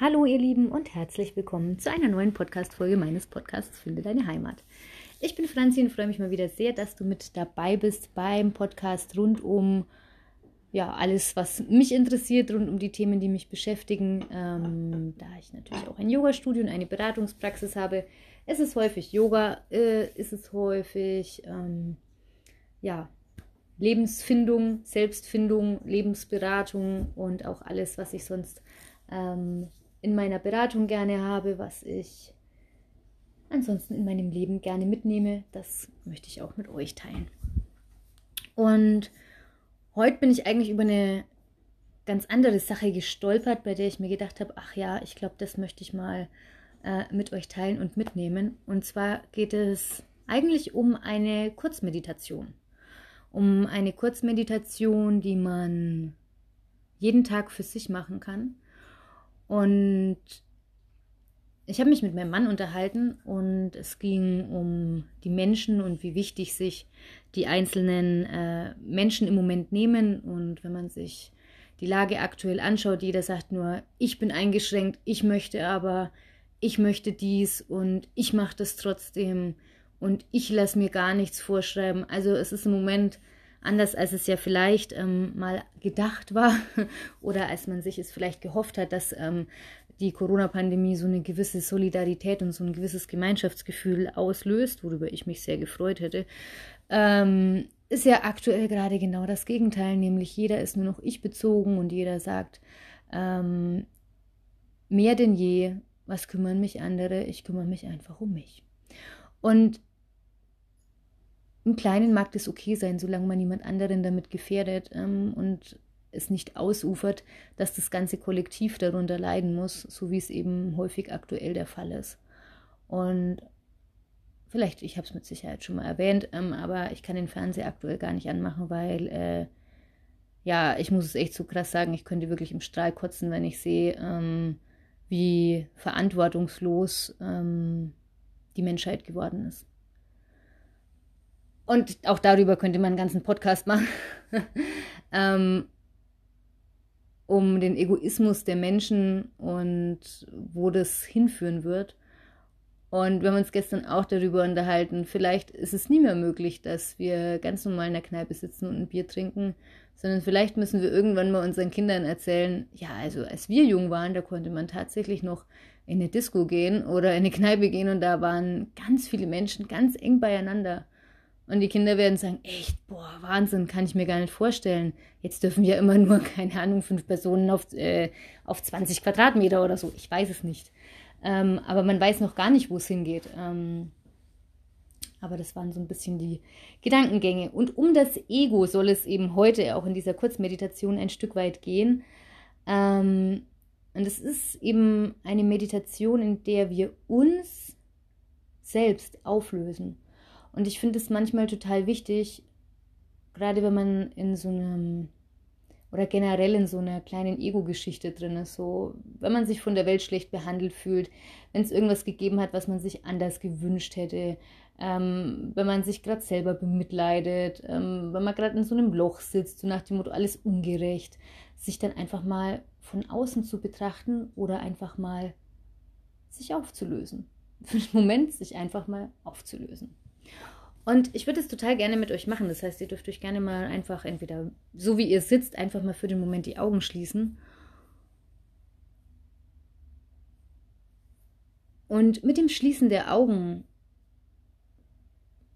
Hallo ihr Lieben und herzlich willkommen zu einer neuen Podcast-Folge meines Podcasts Finde deine Heimat. Ich bin Franzi und freue mich mal wieder sehr, dass du mit dabei bist beim Podcast rund um ja, alles, was mich interessiert, rund um die Themen, die mich beschäftigen. Ähm, da ich natürlich auch ein Yoga-Studio und eine Beratungspraxis habe, ist es häufig Yoga, äh, ist es häufig ähm, ja, Lebensfindung, Selbstfindung, Lebensberatung und auch alles, was ich sonst ähm, in meiner Beratung gerne habe, was ich ansonsten in meinem Leben gerne mitnehme, das möchte ich auch mit euch teilen. Und heute bin ich eigentlich über eine ganz andere Sache gestolpert, bei der ich mir gedacht habe, ach ja, ich glaube, das möchte ich mal äh, mit euch teilen und mitnehmen. Und zwar geht es eigentlich um eine Kurzmeditation. Um eine Kurzmeditation, die man jeden Tag für sich machen kann und ich habe mich mit meinem Mann unterhalten und es ging um die Menschen und wie wichtig sich die einzelnen äh, Menschen im Moment nehmen. Und wenn man sich die Lage aktuell anschaut, jeder sagt nur, ich bin eingeschränkt, ich möchte aber, ich möchte dies und ich mache das trotzdem und ich lasse mir gar nichts vorschreiben. Also es ist im Moment anders, als es ja vielleicht ähm, mal gedacht war oder als man sich es vielleicht gehofft hat, dass ähm, die Corona-Pandemie so eine gewisse Solidarität und so ein gewisses Gemeinschaftsgefühl auslöst, worüber ich mich sehr gefreut hätte, ähm, ist ja aktuell gerade genau das Gegenteil, nämlich jeder ist nur noch ich bezogen und jeder sagt, ähm, mehr denn je, was kümmern mich andere, ich kümmere mich einfach um mich. Und im Kleinen mag das okay sein, solange man niemand anderen damit gefährdet ähm, und es nicht ausufert, dass das ganze Kollektiv darunter leiden muss, so wie es eben häufig aktuell der Fall ist. Und vielleicht, ich habe es mit Sicherheit schon mal erwähnt, ähm, aber ich kann den Fernseher aktuell gar nicht anmachen, weil, äh, ja, ich muss es echt so krass sagen, ich könnte wirklich im Strahl kotzen, wenn ich sehe, ähm, wie verantwortungslos ähm, die Menschheit geworden ist. Und auch darüber könnte man einen ganzen Podcast machen. ähm, um den Egoismus der Menschen und wo das hinführen wird. Und wir haben uns gestern auch darüber unterhalten, vielleicht ist es nie mehr möglich, dass wir ganz normal in der Kneipe sitzen und ein Bier trinken, sondern vielleicht müssen wir irgendwann mal unseren Kindern erzählen, ja, also als wir jung waren, da konnte man tatsächlich noch in eine Disco gehen oder in eine Kneipe gehen und da waren ganz viele Menschen ganz eng beieinander. Und die Kinder werden sagen, echt, boah, Wahnsinn, kann ich mir gar nicht vorstellen. Jetzt dürfen wir immer nur, keine Ahnung, fünf Personen auf, äh, auf 20 Quadratmeter oder so. Ich weiß es nicht. Ähm, aber man weiß noch gar nicht, wo es hingeht. Ähm, aber das waren so ein bisschen die Gedankengänge. Und um das Ego soll es eben heute auch in dieser Kurzmeditation ein Stück weit gehen. Ähm, und es ist eben eine Meditation, in der wir uns selbst auflösen. Und ich finde es manchmal total wichtig, gerade wenn man in so einem oder generell in so einer kleinen Ego-Geschichte drin ist, so wenn man sich von der Welt schlecht behandelt fühlt, wenn es irgendwas gegeben hat, was man sich anders gewünscht hätte, ähm, wenn man sich gerade selber bemitleidet, ähm, wenn man gerade in so einem Loch sitzt, so nach dem Motto alles ungerecht, sich dann einfach mal von außen zu betrachten oder einfach mal sich aufzulösen. Für den Moment sich einfach mal aufzulösen. Und ich würde es total gerne mit euch machen. Das heißt, ihr dürft euch gerne mal einfach entweder so wie ihr sitzt, einfach mal für den Moment die Augen schließen. Und mit dem Schließen der Augen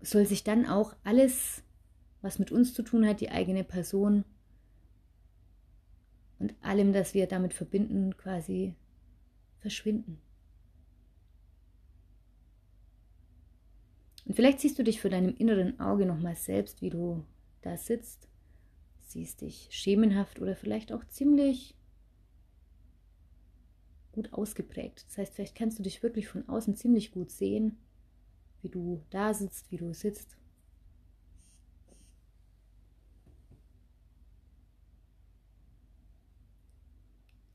soll sich dann auch alles, was mit uns zu tun hat, die eigene Person und allem, das wir damit verbinden, quasi verschwinden. Und vielleicht siehst du dich für deinem inneren Auge nochmal selbst, wie du da sitzt. Siehst dich schemenhaft oder vielleicht auch ziemlich gut ausgeprägt. Das heißt, vielleicht kannst du dich wirklich von außen ziemlich gut sehen, wie du da sitzt, wie du sitzt.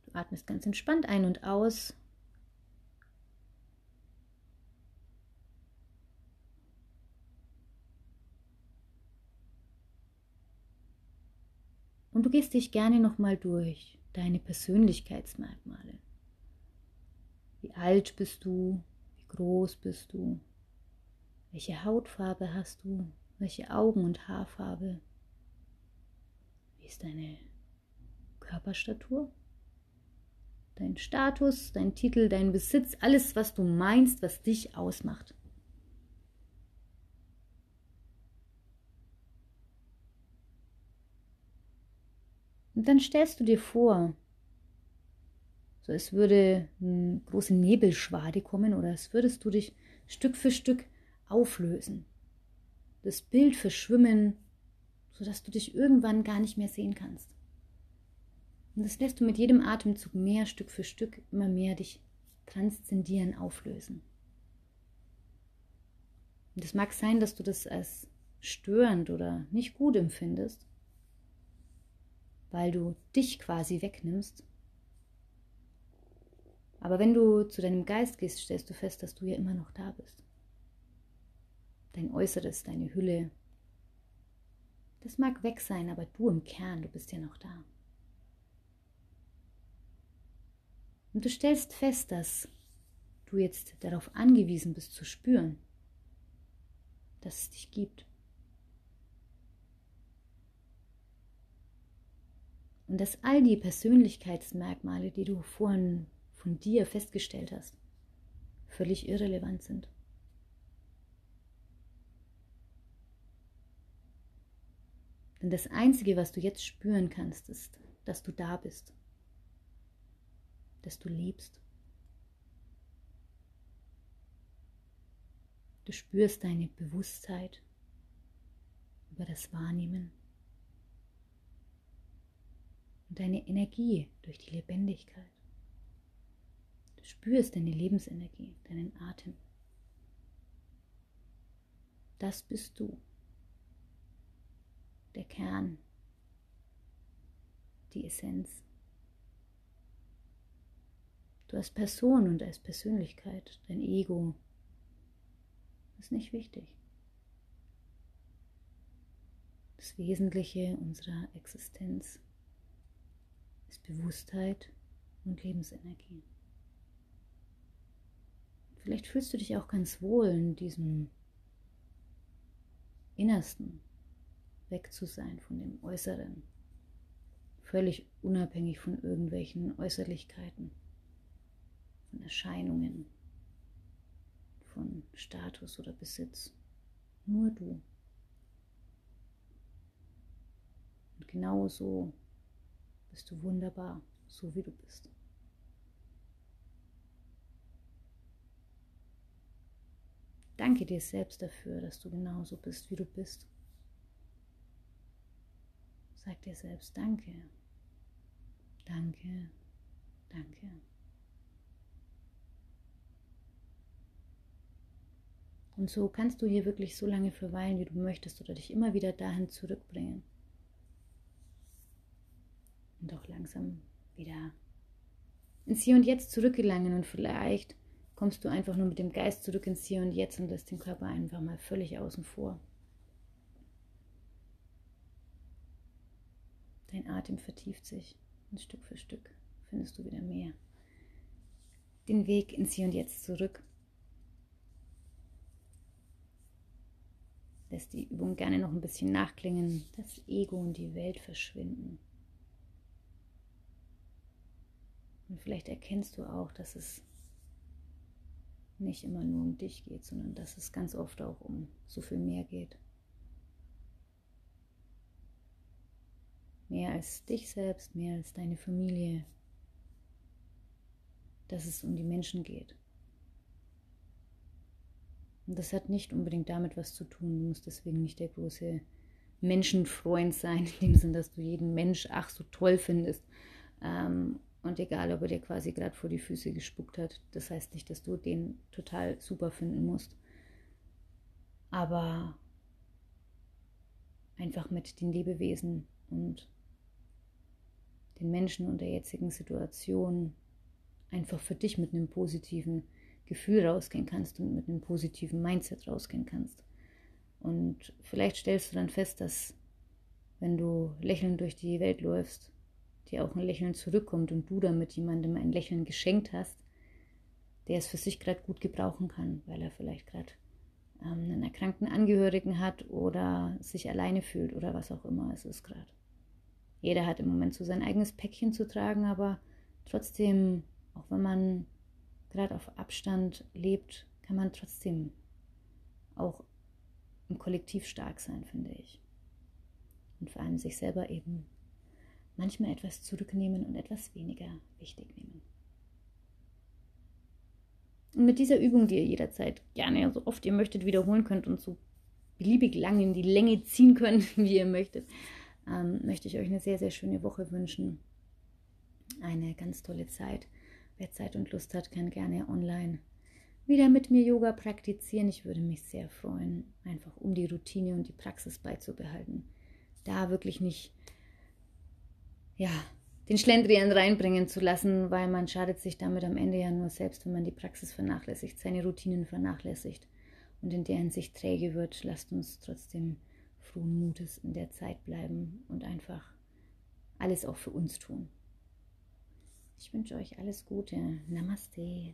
Du atmest ganz entspannt ein und aus Und du gehst dich gerne nochmal durch deine Persönlichkeitsmerkmale. Wie alt bist du? Wie groß bist du? Welche Hautfarbe hast du? Welche Augen- und Haarfarbe? Wie ist deine Körperstatur? Dein Status, dein Titel, dein Besitz, alles, was du meinst, was dich ausmacht. Und dann stellst du dir vor, so es würde eine große Nebelschwade kommen oder es würdest du dich Stück für Stück auflösen. Das Bild verschwimmen, sodass du dich irgendwann gar nicht mehr sehen kannst. Und das lässt du mit jedem Atemzug mehr Stück für Stück immer mehr dich transzendieren, auflösen. Und es mag sein, dass du das als störend oder nicht gut empfindest, weil du dich quasi wegnimmst aber wenn du zu deinem Geist gehst, stellst du fest, dass du ja immer noch da bist. Dein Äußeres, deine Hülle. Das mag weg sein, aber du im Kern, du bist ja noch da. Und du stellst fest, dass du jetzt darauf angewiesen bist zu spüren, dass es dich gibt. Und dass all die Persönlichkeitsmerkmale, die du vorhin von dir festgestellt hast, völlig irrelevant sind. Denn das Einzige, was du jetzt spüren kannst, ist, dass du da bist, dass du lebst. Du spürst deine Bewusstheit über das Wahrnehmen und deine Energie durch die Lebendigkeit. Du spürst deine Lebensenergie, deinen Atem. Das bist du. Der Kern, die Essenz. Du als Person und als Persönlichkeit, dein Ego, ist nicht wichtig. Das Wesentliche unserer Existenz ist Bewusstheit und Lebensenergie. Vielleicht fühlst du dich auch ganz wohl in diesem Innersten, weg zu sein von dem Äußeren, völlig unabhängig von irgendwelchen Äußerlichkeiten, von Erscheinungen, von Status oder Besitz. Nur du. Und genau so bist du wunderbar, so wie du bist. Danke dir selbst dafür, dass du genauso bist, wie du bist. Sag dir selbst Danke. Danke. Danke. Und so kannst du hier wirklich so lange verweilen, wie du möchtest, oder dich immer wieder dahin zurückbringen. Und auch langsam wieder ins Hier und Jetzt zurückgelangen und vielleicht kommst du einfach nur mit dem Geist zurück ins Hier und Jetzt und lässt den Körper einfach mal völlig außen vor. Dein Atem vertieft sich und Stück für Stück findest du wieder mehr den Weg ins Hier und Jetzt zurück. Lässt die Übung gerne noch ein bisschen nachklingen, das Ego und die Welt verschwinden. Und vielleicht erkennst du auch, dass es nicht immer nur um dich geht, sondern dass es ganz oft auch um so viel mehr geht. Mehr als dich selbst, mehr als deine Familie. Dass es um die Menschen geht. Und das hat nicht unbedingt damit was zu tun. Du musst deswegen nicht der große Menschenfreund sein, in dem Sinn, dass du jeden Mensch ach so toll findest ähm, und egal, ob er dir quasi gerade vor die Füße gespuckt hat, das heißt nicht, dass du den total super finden musst. Aber einfach mit den Lebewesen und den Menschen und der jetzigen Situation einfach für dich mit einem positiven Gefühl rausgehen kannst und mit einem positiven Mindset rausgehen kannst. Und vielleicht stellst du dann fest, dass wenn du lächelnd durch die Welt läufst, dir auch ein Lächeln zurückkommt und du damit jemandem ein Lächeln geschenkt hast, der es für sich gerade gut gebrauchen kann, weil er vielleicht gerade ähm, einen erkrankten Angehörigen hat oder sich alleine fühlt oder was auch immer es ist gerade. Jeder hat im Moment so sein eigenes Päckchen zu tragen, aber trotzdem, auch wenn man gerade auf Abstand lebt, kann man trotzdem auch im Kollektiv stark sein, finde ich. Und vor allem sich selber eben manchmal etwas zurücknehmen und etwas weniger wichtig nehmen. Und mit dieser Übung, die ihr jederzeit gerne, so oft ihr möchtet, wiederholen könnt und so beliebig lang in die Länge ziehen könnt, wie ihr möchtet, ähm, möchte ich euch eine sehr, sehr schöne Woche wünschen. Eine ganz tolle Zeit. Wer Zeit und Lust hat, kann gerne online wieder mit mir Yoga praktizieren. Ich würde mich sehr freuen, einfach um die Routine und die Praxis beizubehalten. Da wirklich nicht, ja, den Schlendrian reinbringen zu lassen, weil man schadet sich damit am Ende ja nur selbst, wenn man die Praxis vernachlässigt, seine Routinen vernachlässigt und in der Hinsicht träge wird. Lasst uns trotzdem frohen Mutes in der Zeit bleiben und einfach alles auch für uns tun. Ich wünsche euch alles Gute. Namaste.